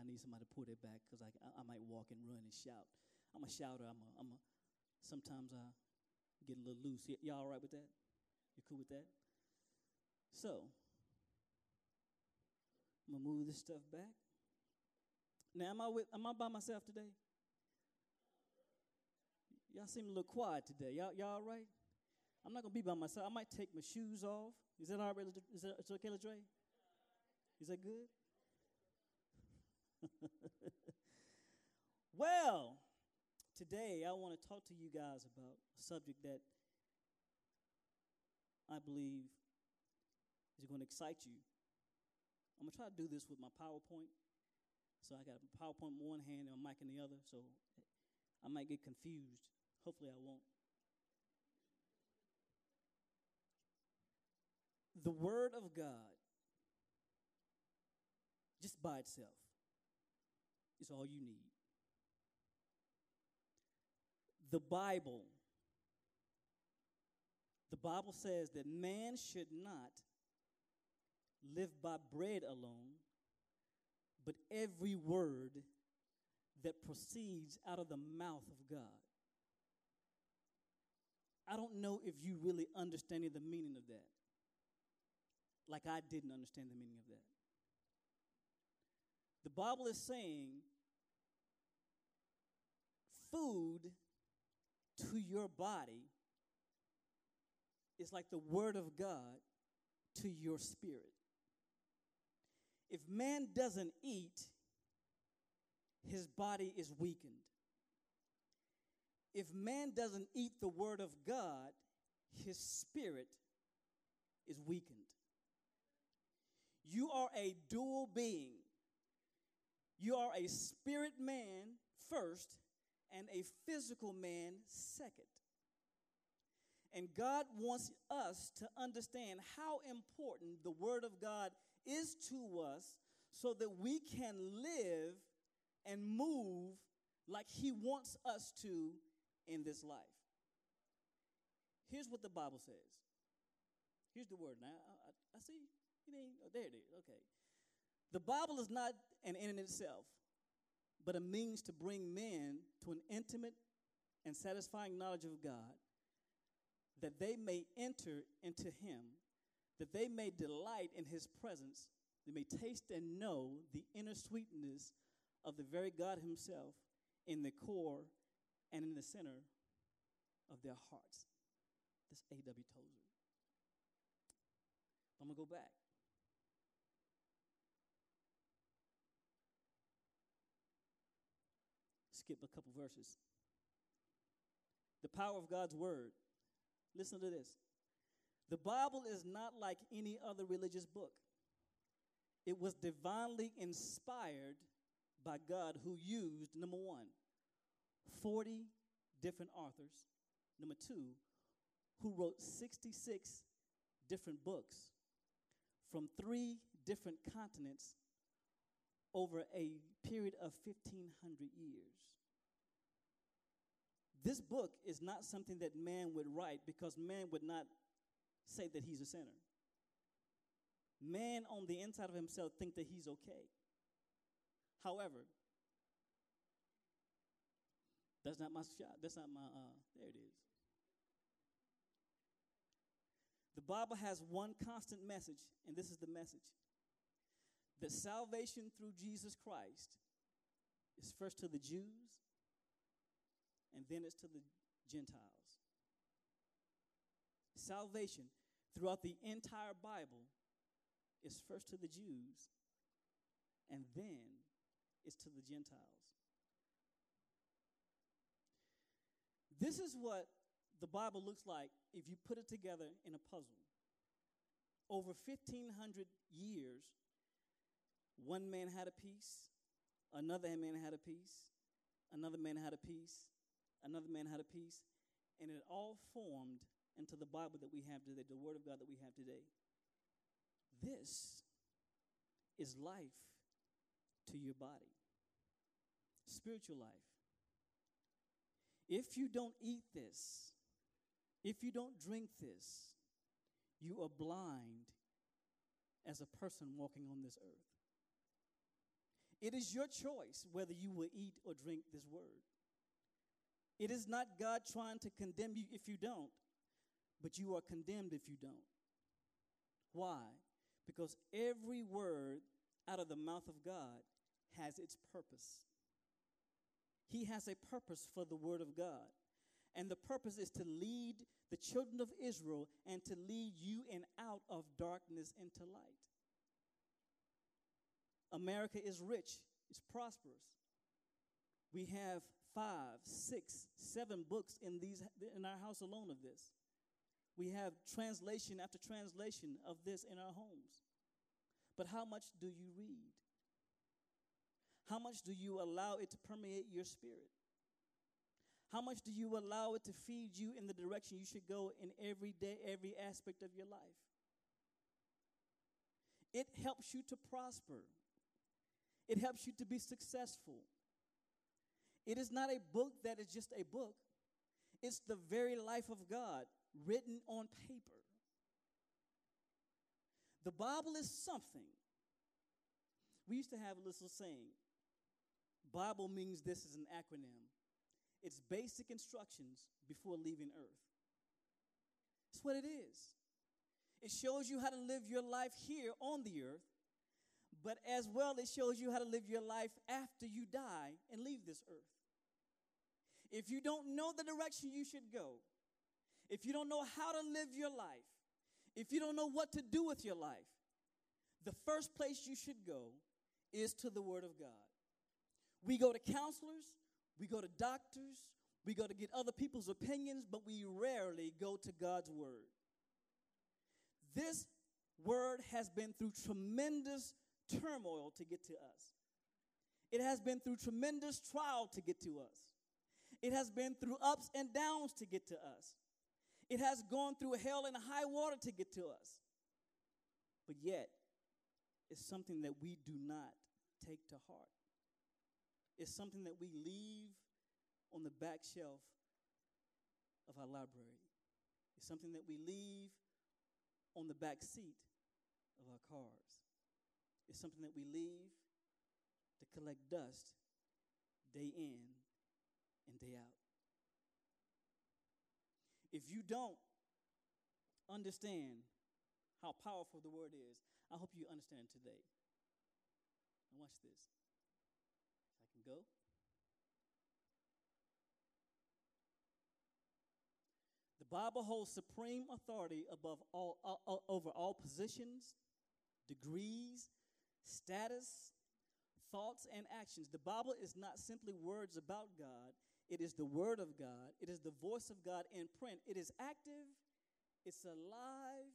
I need somebody to pull their back because I, I, I might walk and run and shout. I'm a shouter. I'm a, I'm a sometimes I get a little loose. Y- y'all all right with that? You cool with that? So, I'm gonna move this stuff back. Now, am I with? Am I by myself today? Y'all seem a little quiet today. Y'all, y'all all right? I'm not gonna be by myself. I might take my shoes off. Is that all right? Is that it's okay, Ladre? Is that good? well, today I want to talk to you guys about a subject that I believe is going to excite you. I'm going to try to do this with my PowerPoint. So I got a PowerPoint in one hand and a mic in the other, so I might get confused. Hopefully, I won't. The Word of God, just by itself, is all you need. The Bible, the Bible says that man should not live by bread alone, but every word that proceeds out of the mouth of God. I don't know if you really understanding the meaning of that. Like I didn't understand the meaning of that. The Bible is saying food to your body is like the word of God to your spirit. If man doesn't eat, his body is weakened. If man doesn't eat the word of God, his spirit is weakened. You are a dual being. You are a spirit man first and a physical man second. And God wants us to understand how important the Word of God is to us so that we can live and move like He wants us to in this life. Here's what the Bible says. Here's the word. Now, I, I, see. Ain't, oh, there it is. Okay. The Bible is not an end in itself, but a means to bring men to an intimate and satisfying knowledge of God, that they may enter into Him, that they may delight in His presence, they may taste and know the inner sweetness of the very God Himself in the core and in the center of their hearts. This A.W. Tozer. I'm going to go back. Skip a couple verses. The power of God's word. Listen to this. The Bible is not like any other religious book. It was divinely inspired by God who used, number one, 40 different authors. Number two, who wrote 66 different books from three different continents over a period of 1,500 years. This book is not something that man would write because man would not say that he's a sinner. Man on the inside of himself think that he's okay. However, that's not my shot. That's not my, uh, there it is. The Bible has one constant message, and this is the message that salvation through Jesus Christ is first to the Jews and then it's to the Gentiles. Salvation throughout the entire Bible is first to the Jews and then it's to the Gentiles. This is what the Bible looks like if you put it together in a puzzle. Over 1,500 years, one man had a piece, another man had a piece, another man had a piece, another man had a piece, and it all formed into the Bible that we have today, the Word of God that we have today. This is life to your body, spiritual life. If you don't eat this, if you don't drink this, you are blind as a person walking on this earth. It is your choice whether you will eat or drink this word. It is not God trying to condemn you if you don't, but you are condemned if you don't. Why? Because every word out of the mouth of God has its purpose. He has a purpose for the word of God. And the purpose is to lead the children of Israel and to lead you and out of darkness into light. America is rich, it's prosperous. We have five, six, seven books in these in our house alone of this. We have translation after translation of this in our homes. But how much do you read? How much do you allow it to permeate your spirit? How much do you allow it to feed you in the direction you should go in every day, every aspect of your life? It helps you to prosper. It helps you to be successful. It is not a book that is just a book, it's the very life of God written on paper. The Bible is something. We used to have a little saying Bible means this is an acronym. It's basic instructions before leaving earth. That's what it is. It shows you how to live your life here on the earth, but as well, it shows you how to live your life after you die and leave this earth. If you don't know the direction you should go, if you don't know how to live your life, if you don't know what to do with your life, the first place you should go is to the Word of God. We go to counselors, we go to doctors, we go to get other people's opinions, but we rarely go to God's Word. This Word has been through tremendous turmoil to get to us. It has been through tremendous trial to get to us. It has been through ups and downs to get to us. It has gone through hell and high water to get to us. But yet, it's something that we do not take to heart. It's something that we leave on the back shelf of our library. It's something that we leave on the back seat of our cars. It's something that we leave to collect dust day in and day out. If you don't understand how powerful the word is, I hope you understand today. And watch this. If I can go. The Bible holds supreme authority above all, uh, uh, over all positions, degrees, status, thoughts, and actions. The Bible is not simply words about God, it is the Word of God, it is the voice of God in print. It is active, it's alive,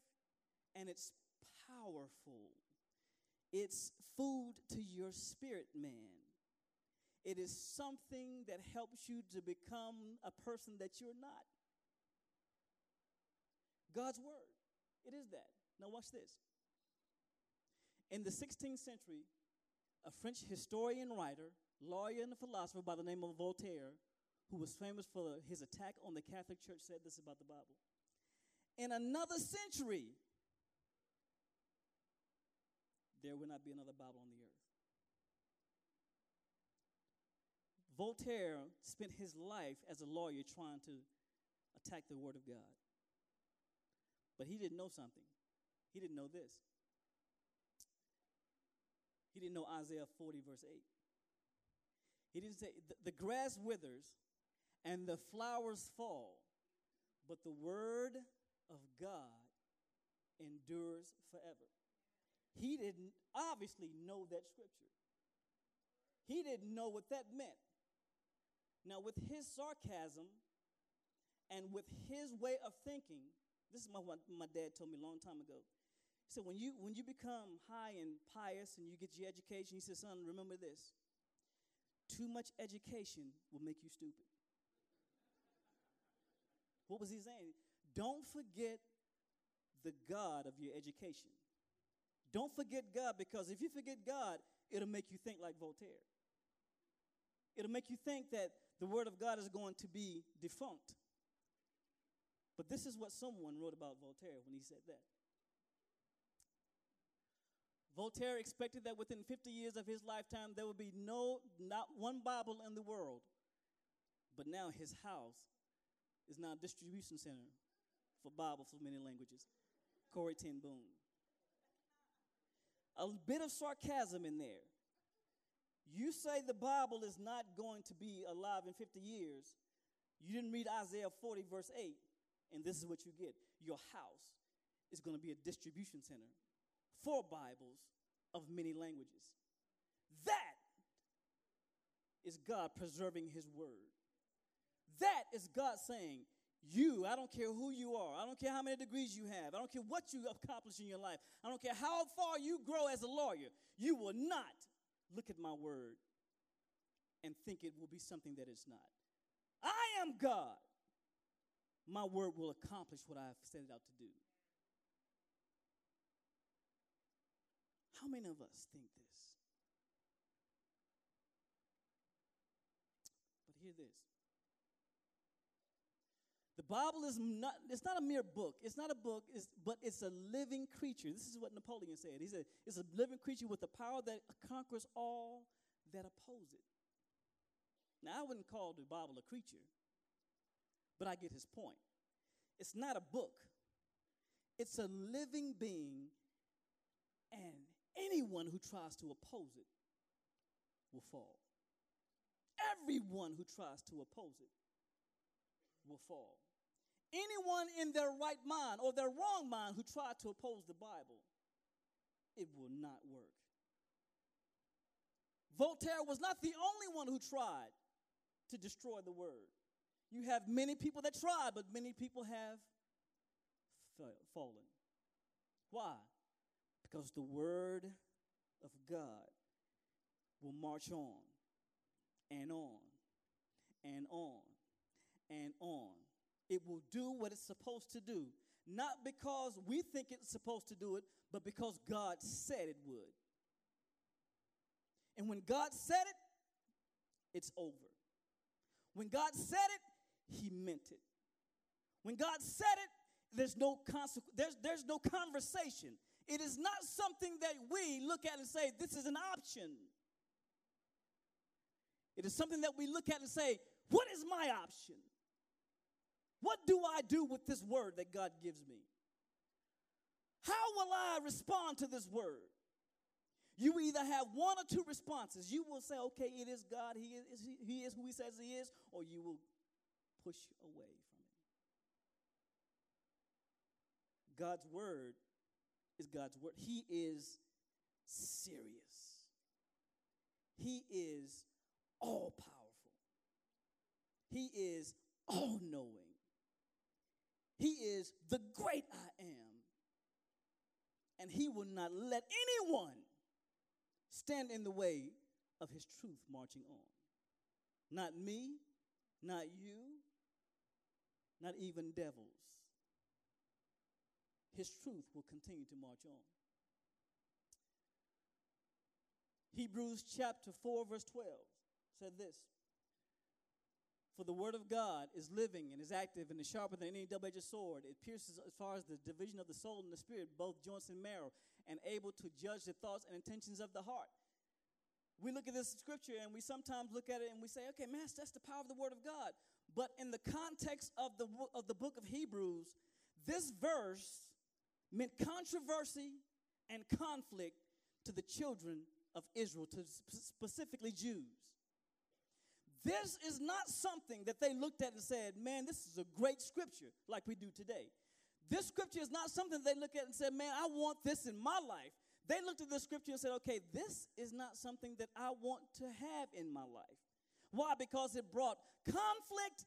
and it's powerful. It's food to your spirit, man. It is something that helps you to become a person that you're not. God's Word. It is that. Now, watch this. In the 16th century, a French historian, writer, lawyer, and philosopher by the name of Voltaire, who was famous for his attack on the Catholic Church, said this about the Bible. In another century, there will not be another Bible on the earth. Voltaire spent his life as a lawyer trying to attack the Word of God. But he didn't know something. He didn't know this. He didn't know Isaiah 40, verse 8. He didn't say, the grass withers and the flowers fall, but the word of God endures forever. He didn't obviously know that scripture. He didn't know what that meant. Now, with his sarcasm and with his way of thinking, this is my, what my dad told me a long time ago. Said, when you, when you become high and pious and you get your education, he said, son, remember this. Too much education will make you stupid. what was he saying? Don't forget the God of your education. Don't forget God because if you forget God, it'll make you think like Voltaire. It'll make you think that the Word of God is going to be defunct. But this is what someone wrote about Voltaire when he said that. Voltaire expected that within 50 years of his lifetime, there would be no, not one Bible in the world. But now his house is now a distribution center for Bibles for many languages. Corrie ten Boom. A bit of sarcasm in there. You say the Bible is not going to be alive in 50 years. You didn't read Isaiah 40, verse 8, and this is what you get. Your house is going to be a distribution center for Bibles of many languages. That is God preserving His word. That is God saying, You, I don't care who you are, I don't care how many degrees you have, I don't care what you accomplish in your life, I don't care how far you grow as a lawyer, you will not look at my word and think it will be something that it's not. I am God. My word will accomplish what I've set it out to do. How many of us think this? But hear this. The Bible is not, it's not a mere book. It's not a book, it's, but it's a living creature. This is what Napoleon said. He said, it's a living creature with the power that conquers all that oppose it. Now, I wouldn't call the Bible a creature, but I get his point. It's not a book, it's a living being, and anyone who tries to oppose it will fall. Everyone who tries to oppose it will fall. Anyone in their right mind or their wrong mind who try to oppose the Bible, it will not work. Voltaire was not the only one who tried to destroy the word. You have many people that tried, but many people have fallen. Why? Because the word of God will march on and on and on and on. It will do what it's supposed to do, not because we think it's supposed to do it, but because God said it would. And when God said it, it's over. When God said it, he meant it. When God said it, there's no consequ- there's, there's no conversation. It is not something that we look at and say, this is an option. It is something that we look at and say, what is my option? What do I do with this word that God gives me? How will I respond to this word? You either have one or two responses. You will say, okay, it is God, he is, he is who he says he is, or you will push away from him. God's word is God's word. He is serious. He is all powerful. He is all knowing. He is the great I am. And he will not let anyone stand in the way of his truth marching on. Not me, not you, not even devils. His truth will continue to march on. Hebrews chapter 4, verse 12 said this for the word of God is living and is active and is sharper than any double edged sword. It pierces as far as the division of the soul and the spirit, both joints and marrow, and able to judge the thoughts and intentions of the heart. We look at this scripture and we sometimes look at it and we say, okay, man, that's the power of the word of God. But in the context of the, of the book of Hebrews, this verse meant controversy and conflict to the children of Israel, to specifically Jews. This is not something that they looked at and said, man, this is a great scripture like we do today. This scripture is not something they look at and said, man, I want this in my life. They looked at the scripture and said, okay, this is not something that I want to have in my life. Why? Because it brought conflict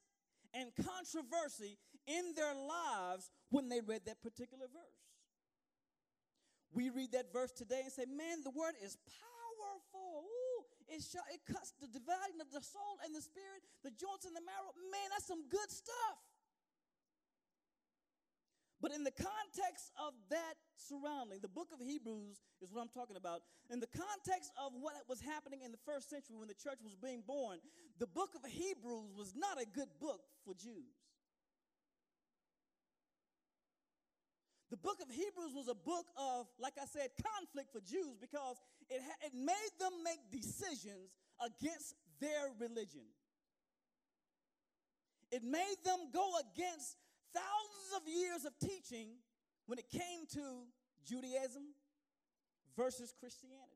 and controversy in their lives when they read that particular verse. We read that verse today and say, man, the word is powerful. Ooh, it, sh- it cuts the dividing of the soul and the spirit, the joints and the marrow. Man, that's some good stuff. But in the context of that surrounding, the book of Hebrews is what I'm talking about. In the context of what was happening in the first century when the church was being born, the book of Hebrews was not a good book for Jews. The book of Hebrews was a book of, like I said, conflict for Jews because it, ha- it made them make decisions against their religion. It made them go against thousands of years of teaching when it came to Judaism versus Christianity.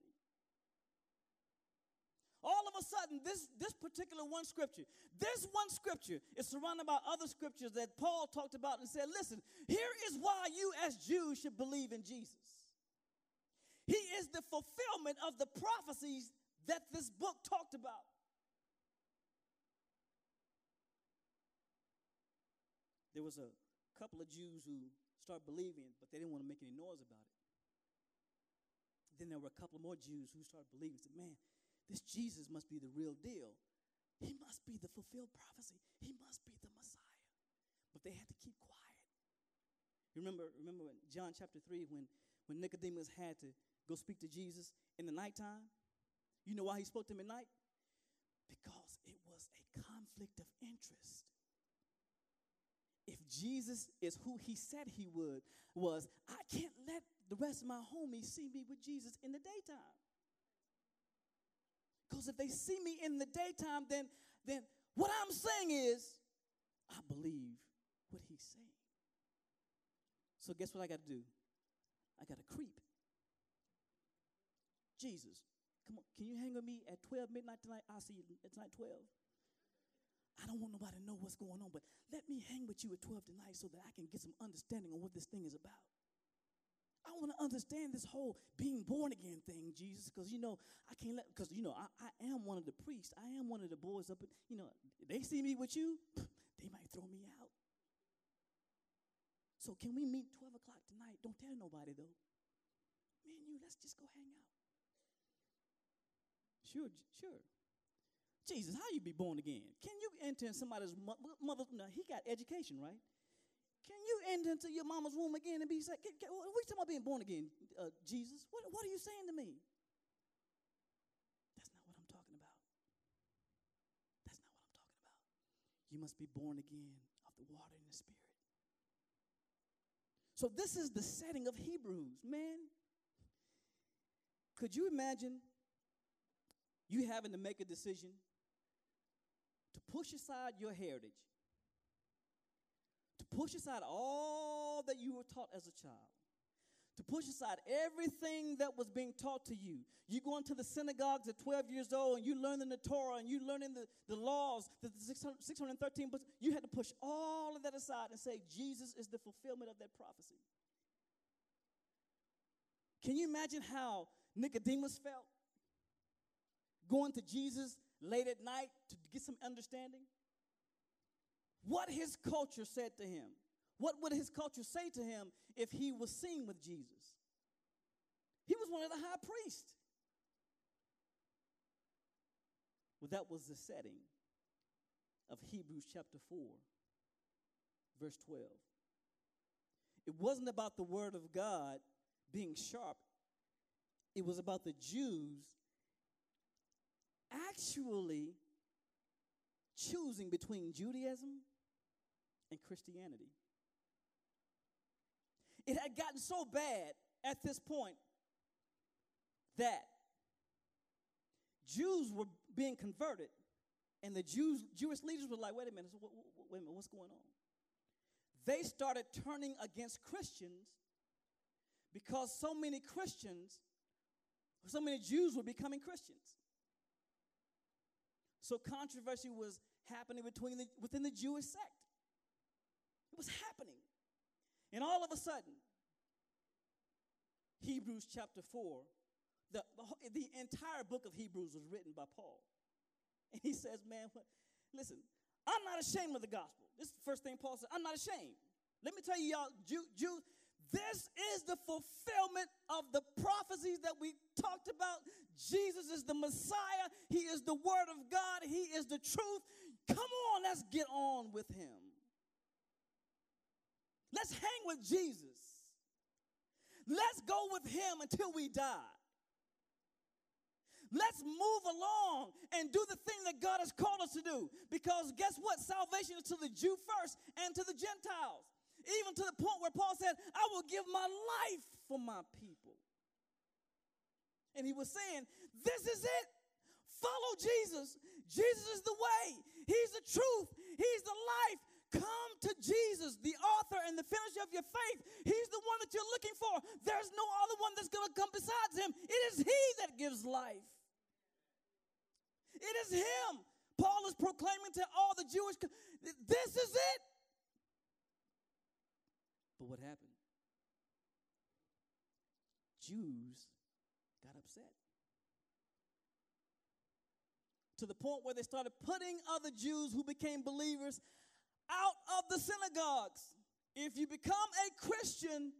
All of a sudden, this, this particular one scripture, this one scripture is surrounded by other scriptures that Paul talked about and said, listen, here is why you as Jews should believe in Jesus. He is the fulfillment of the prophecies that this book talked about. There was a couple of Jews who started believing, but they didn't want to make any noise about it. Then there were a couple more Jews who started believing, said, man, this Jesus must be the real deal. He must be the fulfilled prophecy. He must be the Messiah. But they had to keep quiet. You remember, remember in John chapter 3 when, when Nicodemus had to go speak to Jesus in the nighttime? You know why he spoke to him at night? Because it was a conflict of interest. If Jesus is who he said he would was, I can't let the rest of my homies see me with Jesus in the daytime. Because if they see me in the daytime, then, then what I'm saying is, I believe what he's saying. So guess what I got to do? I got to creep. Jesus, come on, can you hang with me at 12 midnight tonight? I'll see you at tonight 12. I don't want nobody to know what's going on, but let me hang with you at 12 tonight so that I can get some understanding on what this thing is about. I want to understand this whole being born again thing, Jesus, because you know I can't let because you know I, I am one of the priests. I am one of the boys up. At, you know they see me with you, they might throw me out. So can we meet twelve o'clock tonight? Don't tell nobody though. Me and you let's just go hang out. Sure, sure. Jesus, how you be born again? Can you enter in somebody's mother? No, he got education, right? Can you enter into your mama's womb again and be like, we talking about being born again, uh, Jesus? What, what are you saying to me? That's not what I'm talking about. That's not what I'm talking about. You must be born again of the water and the spirit. So this is the setting of Hebrews, man. Could you imagine you having to make a decision to push aside your heritage push aside all that you were taught as a child, to push aside everything that was being taught to you. You go into the synagogues at 12 years old and you learning the Torah and you learning the, the laws, the 613 books. You had to push all of that aside and say, Jesus is the fulfillment of that prophecy. Can you imagine how Nicodemus felt? Going to Jesus late at night to get some understanding? What his culture said to him. What would his culture say to him if he was seen with Jesus? He was one of the high priests. Well, that was the setting of Hebrews chapter 4, verse 12. It wasn't about the word of God being sharp, it was about the Jews actually choosing between Judaism and Christianity. It had gotten so bad at this point that Jews were being converted, and the Jews, Jewish leaders were like, wait a minute, wait, wait a minute, what's going on? They started turning against Christians because so many Christians, so many Jews were becoming Christians. So controversy was happening between the, within the Jewish sect. It was happening. And all of a sudden, Hebrews chapter 4, the, the, the entire book of Hebrews was written by Paul. And he says, Man, what, listen, I'm not ashamed of the gospel. This is the first thing Paul said. I'm not ashamed. Let me tell you, y'all, Jew, Jew, this is the fulfillment of the prophecies that we talked about. Jesus is the Messiah. He is the Word of God. He is the truth. Come on, let's get on with Him. Let's hang with Jesus. Let's go with him until we die. Let's move along and do the thing that God has called us to do. Because guess what? Salvation is to the Jew first and to the Gentiles. even to the point where Paul said, I will give my life for my people. And he was saying, This is it. Follow Jesus. Jesus is the way, He's the truth, He's the life. Come to Jesus, the author and the finisher of your faith. He's the one that you're looking for. There's no other one that's going to come besides Him. It is He that gives life. It is Him. Paul is proclaiming to all the Jewish, this is it. But what happened? Jews got upset. To the point where they started putting other Jews who became believers out of the synagogues. If you become a Christian,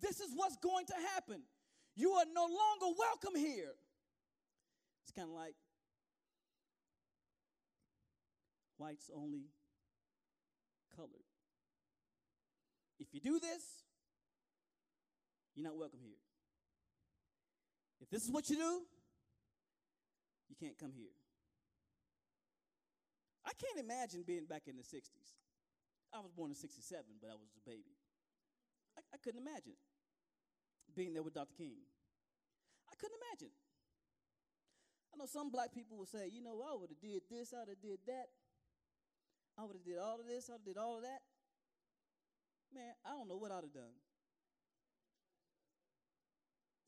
this is what's going to happen. You are no longer welcome here. It's kind of like whites only, colored. If you do this, you're not welcome here. If this is what you do, you can't come here. I can't imagine being back in the 60s. I was born in 67, but I was a baby. I, I couldn't imagine being there with Dr. King. I couldn't imagine. I know some black people will say, you know, I would have did this, I would have did that. I would have did all of this, I would have did all of that. Man, I don't know what I'd have done.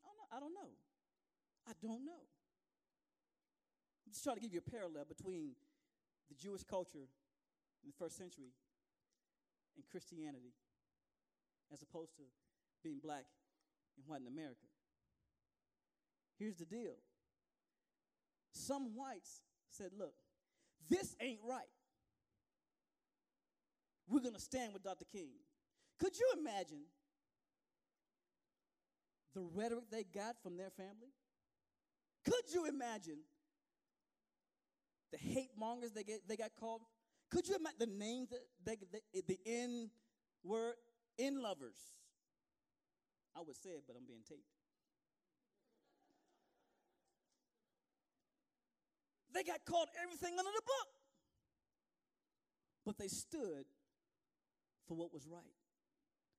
I don't know. I don't know. I don't know. I'm just trying to give you a parallel between the Jewish culture in the first century and Christianity as opposed to being black and white in America. Here's the deal some whites said, Look, this ain't right. We're going to stand with Dr. King. Could you imagine the rhetoric they got from their family? Could you imagine hate mongers they, get, they got called? Could you imagine the names that they, the, N word, in lovers? I would say it, but I'm being taped. They got called everything under the book. But they stood for what was right.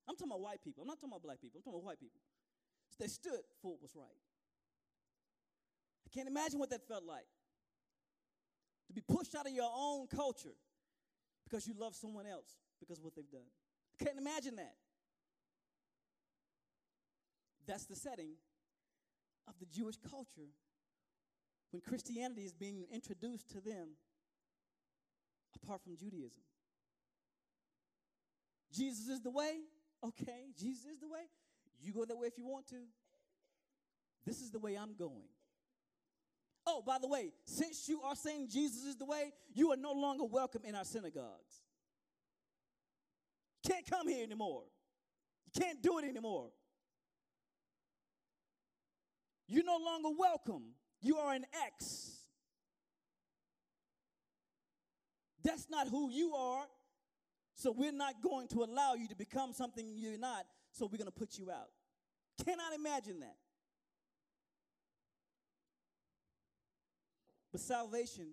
I'm talking about white people. I'm not talking about black people. I'm talking about white people. They stood for what was right. I can't imagine what that felt like. To be pushed out of your own culture because you love someone else because of what they've done. I can't imagine that. That's the setting of the Jewish culture when Christianity is being introduced to them apart from Judaism. Jesus is the way. Okay, Jesus is the way. You go that way if you want to. This is the way I'm going. Oh, by the way, since you are saying Jesus is the way, you are no longer welcome in our synagogues. Can't come here anymore. You can't do it anymore. You're no longer welcome. You are an X. That's not who you are. So we're not going to allow you to become something you're not, so we're going to put you out. Cannot imagine that. But salvation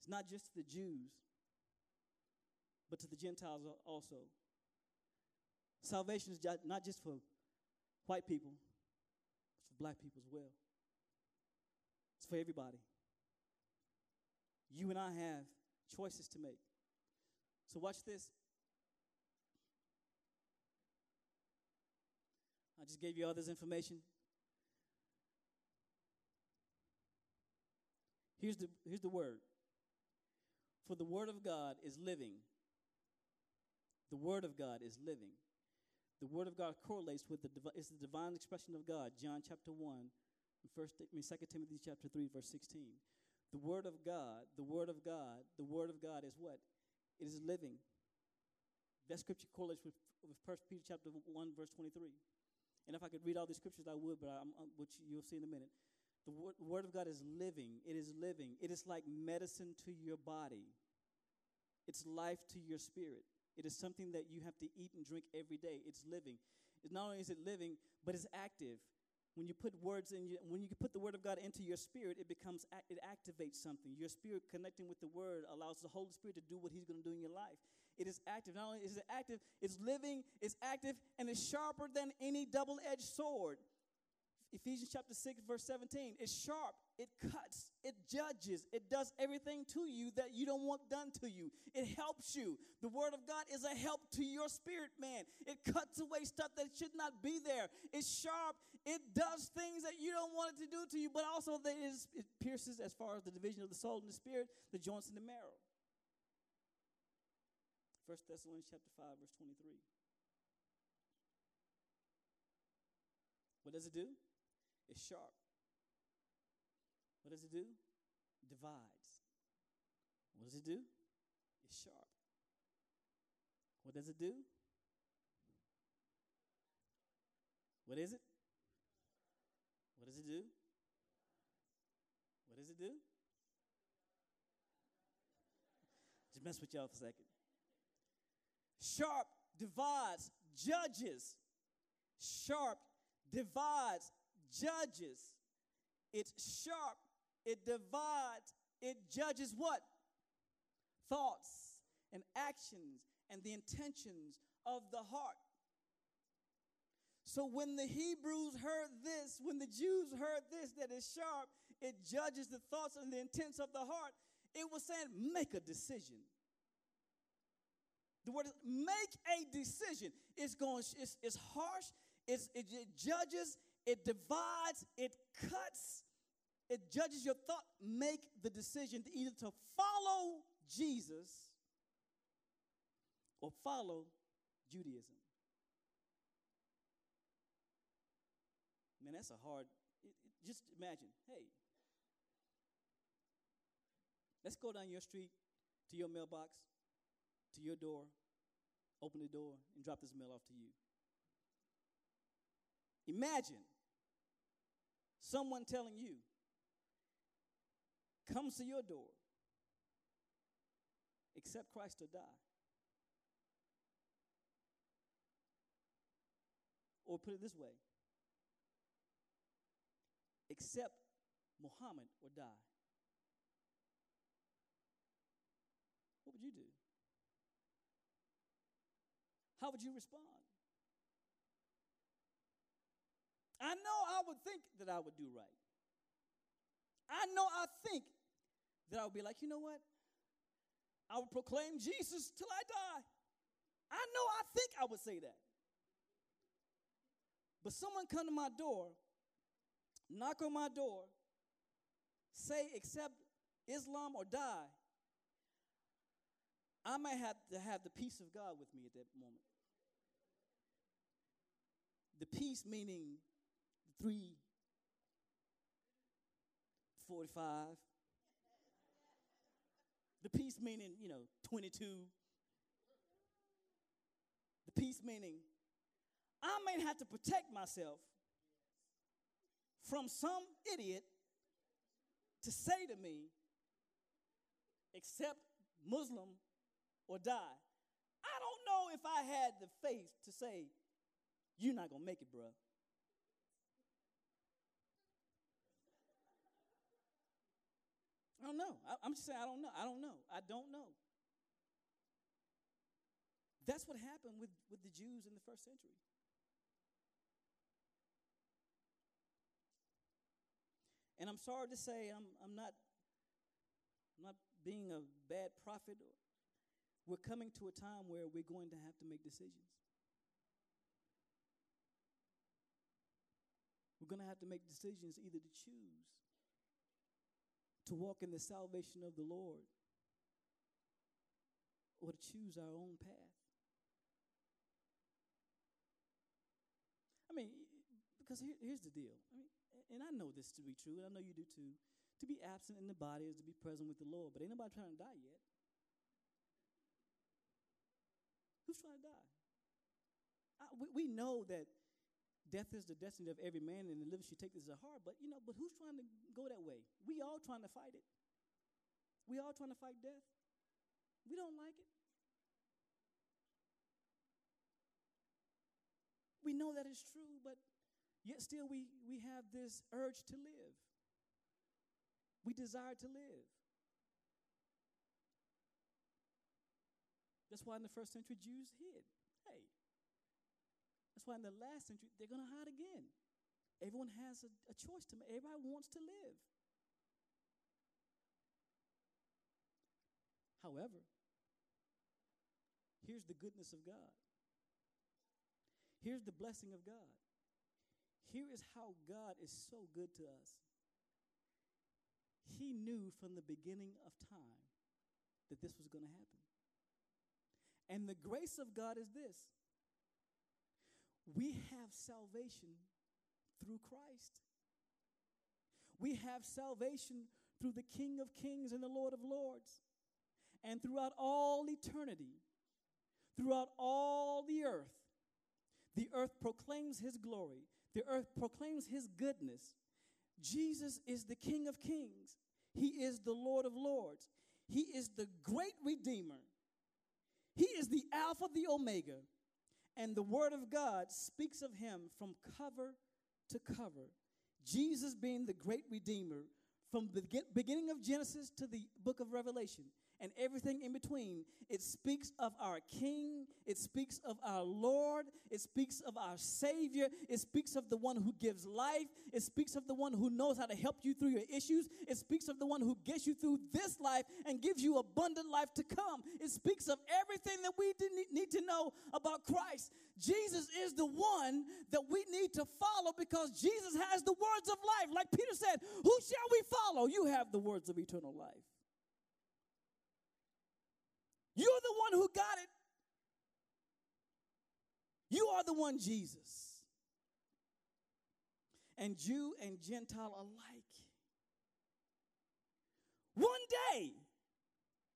is not just to the Jews, but to the Gentiles also. Salvation is not just for white people, it's for black people as well. It's for everybody. You and I have choices to make. So, watch this. I just gave you all this information. Here's the, here's the word. For the word of God is living. The word of God is living. The word of God correlates with the it's the divine expression of God. John chapter 1, first I mean 2 Timothy chapter 3 verse 16. The word of God, the word of God, the word of God is what? It is living. That scripture correlates with, with 1 Peter chapter 1, verse 23. And if I could read all these scriptures, I would, but I'm, I'm, which you'll see in a minute. The word, of God is living. It is living. It is like medicine to your body. It's life to your spirit. It is something that you have to eat and drink every day. It's living. It's not only is it living, but it's active. When you put words in, your, when you put the word of God into your spirit, it becomes, it activates something. Your spirit connecting with the word allows the Holy Spirit to do what He's going to do in your life. it is active. Not only is it active, it's living, it's active, and it's sharper than any double edged sword. Ephesians chapter 6, verse 17. It's sharp, it cuts, it judges, it does everything to you that you don't want done to you. It helps you. The Word of God is a help to your spirit, man. It cuts away stuff that should not be there. It's sharp, it does things that you don't want it to do to you, but also that it, is, it pierces as far as the division of the soul and the spirit, the joints and the marrow. 1 Thessalonians chapter 5, verse 23. What does it do? It's sharp. What does it do? Divides. What does it do? It's sharp. What does it do? What is it? What does it do? What does it do? Just mess with y'all for a second. Sharp divides, judges. Sharp divides, judges. It's sharp, it divides, it judges what? Thoughts and actions and the intentions of the heart. So when the Hebrews heard this, when the Jews heard this, that is sharp, it judges the thoughts and the intents of the heart, it was saying, make a decision. The word is make a decision. It's going, it's, it's harsh, it's, it, it judges, it divides, it cuts, it judges your thought. Make the decision to either to follow Jesus or follow Judaism. Man, that's a hard. It, it, just imagine. Hey, let's go down your street to your mailbox, to your door, open the door, and drop this mail off to you. Imagine someone telling you, comes to your door, accept Christ or die. Or put it this way accept Muhammad or die. What would you do? How would you respond? I know I would think that I would do right. I know I think that I would be like, you know what? I would proclaim Jesus till I die. I know I think I would say that. But someone come to my door, knock on my door, say accept Islam or die. I might have to have the peace of God with me at that moment. The peace meaning three, 45. The peace meaning, you know, 22. The peace meaning, I may have to protect myself from some idiot to say to me, accept Muslim or die. I don't know if I had the faith to say, you're not going to make it, bruh. I don't know. I, am just saying, I don't know. I don't know. I don't know. That's what happened with, with the Jews in the first century. And I'm sorry to say, I'm, I'm not I'm not being a bad prophet. We're coming to a time where we're going to have to make decisions. We're going to have to make decisions either to choose to walk in the salvation of the Lord or to choose our own path. I mean, because here, here's the deal. I mean, and I know this to be true, and I know you do too. To be absent in the body is to be present with the Lord, but ain't nobody trying to die yet. Who's trying to die? I, we, we know that death is the destiny of every man, and the living should take this to heart. But you know, but who's trying to go that way? We all trying to fight it. We all trying to fight death. We don't like it. We know that it's true, but yet still we, we have this urge to live. We desire to live. That's why in the first century Jews hid. Hey. That's why in the last century they're going to hide again. Everyone has a, a choice to make. Everybody wants to live. However, here's the goodness of God. Here's the blessing of God. Here is how God is so good to us. He knew from the beginning of time that this was going to happen. And the grace of God is this we have salvation through Christ. We have salvation through the King of Kings and the Lord of Lords. And throughout all eternity, throughout all the earth, the earth proclaims his glory, the earth proclaims his goodness. Jesus is the King of Kings, he is the Lord of Lords, he is the great Redeemer, he is the Alpha, the Omega. And the Word of God speaks of him from cover to cover. Jesus being the great Redeemer from the beginning of Genesis to the book of Revelation and everything in between. It speaks of our King, it speaks of our Lord, it speaks of our Savior, it speaks of the one who gives life, it speaks of the one who knows how to help you through your issues, it speaks of the one who gets you through this life and gives you abundant life to come. It speaks of everything that we need to know about Christ. Jesus is the one that we need to follow because Jesus has the words of life. Like Peter said, Who shall we follow? You have the words of eternal life. You're the one who got it. You are the one, Jesus. And Jew and Gentile alike. One day,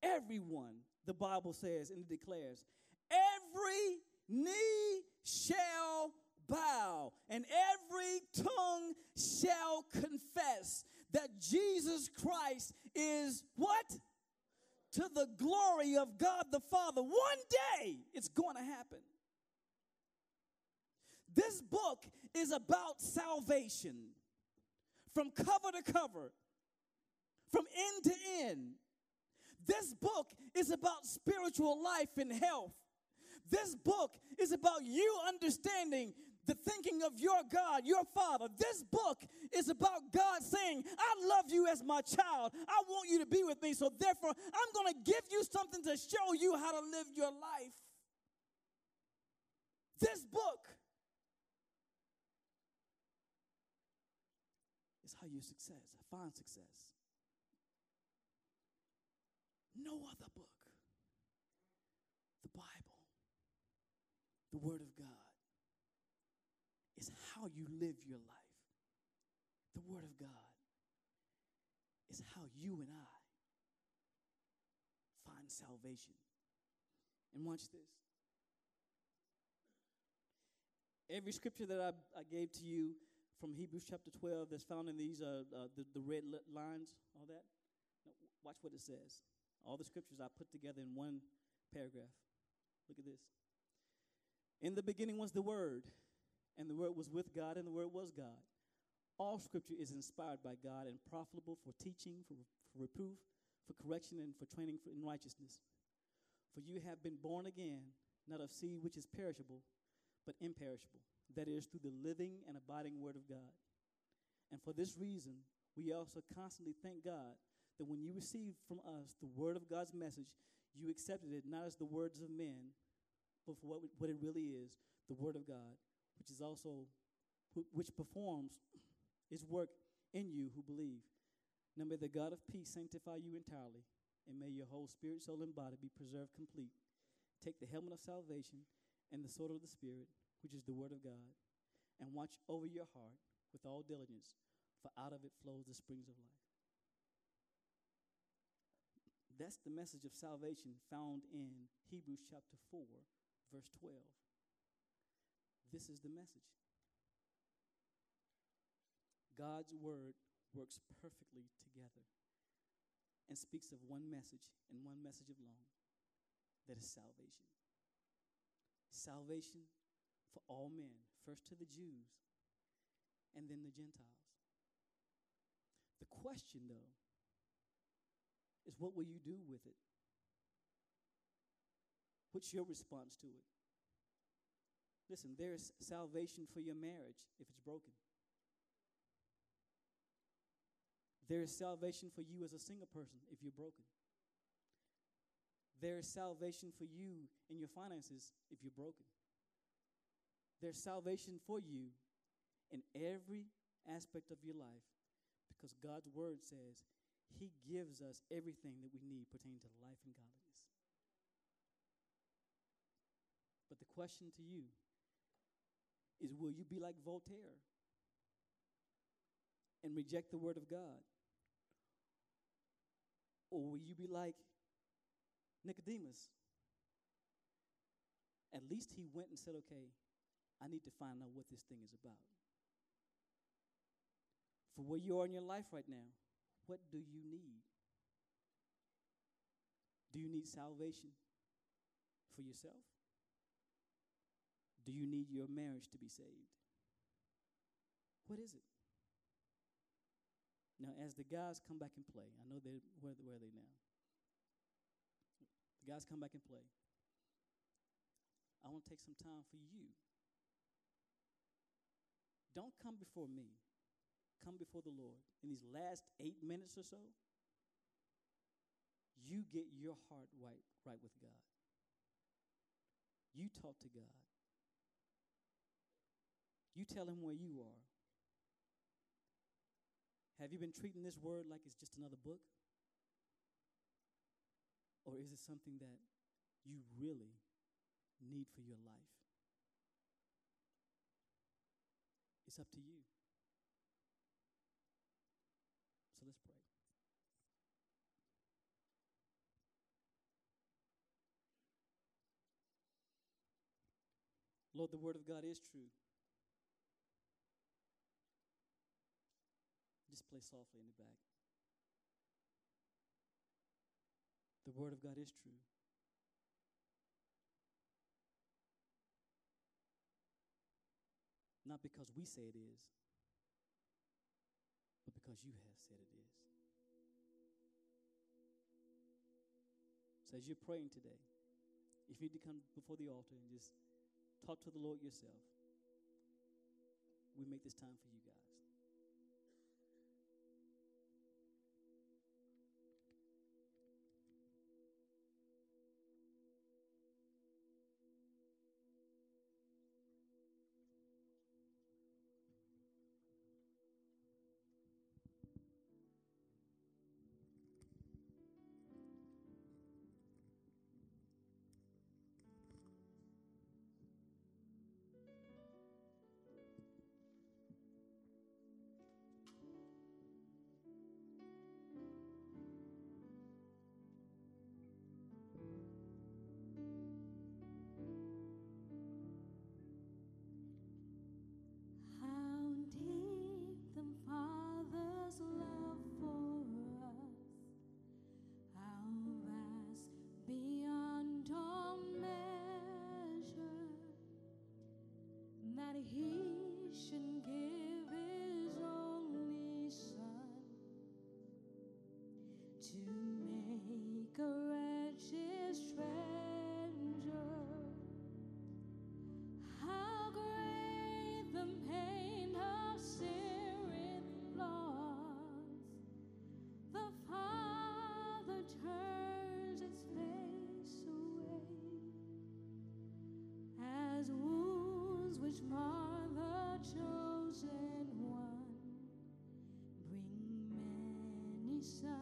everyone, the Bible says and declares, every knee shall bow and every tongue shall confess that Jesus Christ is what? To the glory of God the Father. One day it's going to happen. This book is about salvation from cover to cover, from end to end. This book is about spiritual life and health. This book is about you understanding the thinking of your God, your Father. This book is about God saying, I love you as my child. I want you to be with me. So therefore, I'm going to give you something to show you how to live your life. This book is how you success, find success. No other book. The Bible, the Word of God how you live your life. The Word of God is how you and I find salvation. And watch this. Every scripture that I, I gave to you from Hebrews chapter 12 that's found in these, uh, uh, the, the red lines, all that, watch what it says. All the scriptures I put together in one paragraph. Look at this. In the beginning was the Word and the Word was with God, and the Word was God. All Scripture is inspired by God and profitable for teaching, for, for reproof, for correction, and for training in righteousness. For you have been born again, not of seed which is perishable, but imperishable, that is, through the living and abiding Word of God. And for this reason, we also constantly thank God that when you received from us the Word of God's message, you accepted it not as the words of men, but for what, what it really is the Word of God which is also which performs its work in you who believe. Now may the God of peace sanctify you entirely, and may your whole spirit, soul, and body be preserved complete. Take the helmet of salvation and the sword of the Spirit, which is the word of God, and watch over your heart with all diligence, for out of it flows the springs of life. That's the message of salvation found in Hebrews chapter 4, verse 12. This is the message. God's word works perfectly together and speaks of one message and one message alone that is salvation. Salvation for all men, first to the Jews and then the Gentiles. The question, though, is what will you do with it? What's your response to it? Listen, there's salvation for your marriage if it's broken. There is salvation for you as a single person if you're broken. There is salvation for you in your finances if you're broken. There's salvation for you in every aspect of your life because God's word says He gives us everything that we need pertaining to life and godliness. But the question to you is will you be like Voltaire and reject the word of God? Or will you be like Nicodemus? At least he went and said, okay, I need to find out what this thing is about. For where you are in your life right now, what do you need? Do you need salvation for yourself? Do you need your marriage to be saved? What is it? Now, as the guys come back and play, I know they where, where are they now? The guys come back and play. I want to take some time for you don't come before me. Come before the Lord. In these last eight minutes or so, you get your heart right, right with God. You talk to God. You tell him where you are. Have you been treating this word like it's just another book? Or is it something that you really need for your life? It's up to you. So let's pray. Lord, the Word of God is true. Play softly in the back. The Word of God is true. Not because we say it is, but because you have said it is. So as you're praying today, if you need to come before the altar and just talk to the Lord yourself, we make this time for you guys. Ashamed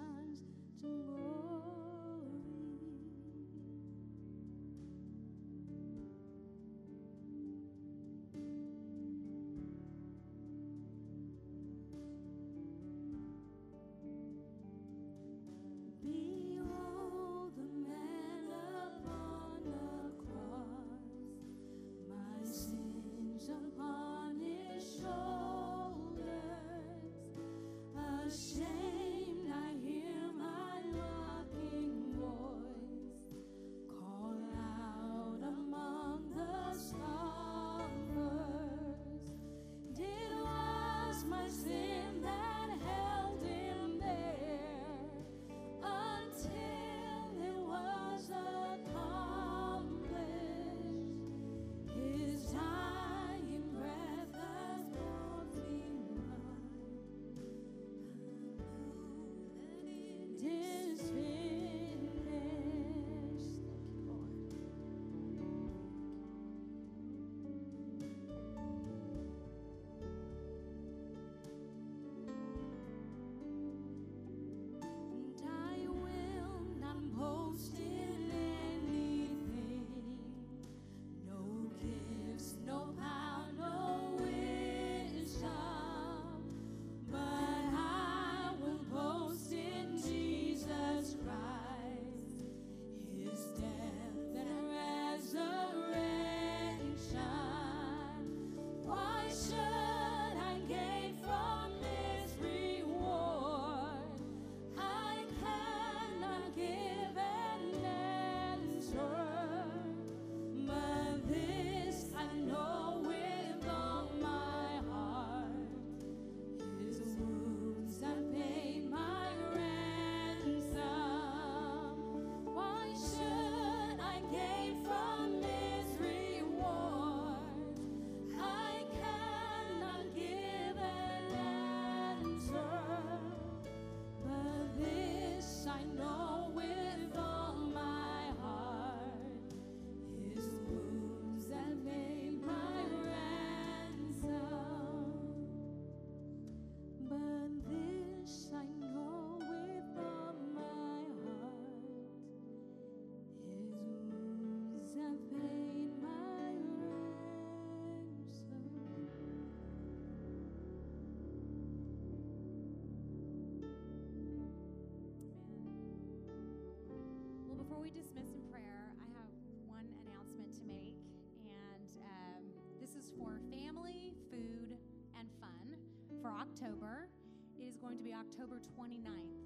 October. It is going to be October 29th,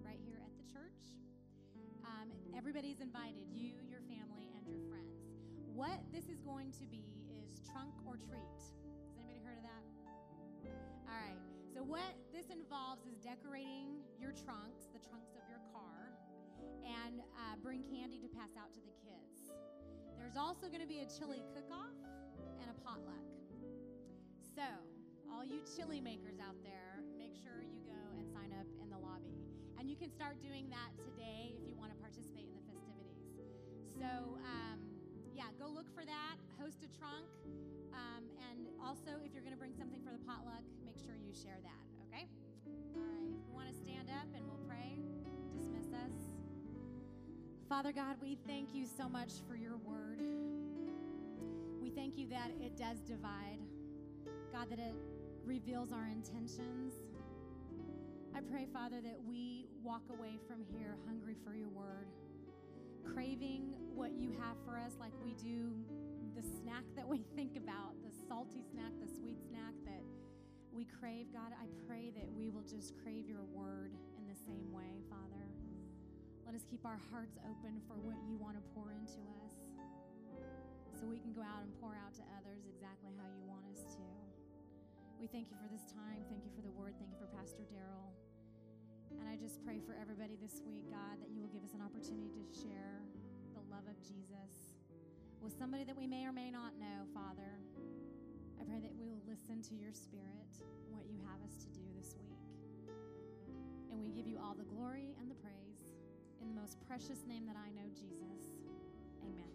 right here at the church. Um, everybody's invited, you, your family, and your friends. What this is going to be is trunk or treat. Has anybody heard of that? All right. So, what this involves is decorating your trunks, the trunks of your car, and uh, bring candy to pass out to the kids. There's also going to be a chili cook off and a potluck. So, all you chili makers out there, make sure you go and sign up in the lobby. And you can start doing that today if you want to participate in the festivities. So, um, yeah, go look for that. Host a trunk. Um, and also, if you're going to bring something for the potluck, make sure you share that, okay? All right. We want to stand up and we'll pray. Dismiss us. Father God, we thank you so much for your word. We thank you that it does divide. God, that it reveals our intentions. I pray, Father, that we walk away from here hungry for your word, craving what you have for us, like we do the snack that we think about, the salty snack, the sweet snack that we crave. God, I pray that we will just crave your word in the same way, Father. Let us keep our hearts open for what you want to pour into us so we can go out and pour out to others exactly how you want us to. We thank you for this time. Thank you for the word. Thank you for Pastor Daryl. And I just pray for everybody this week, God, that you will give us an opportunity to share the love of Jesus with somebody that we may or may not know, Father. I pray that we will listen to your spirit, what you have us to do this week. And we give you all the glory and the praise in the most precious name that I know, Jesus. Amen.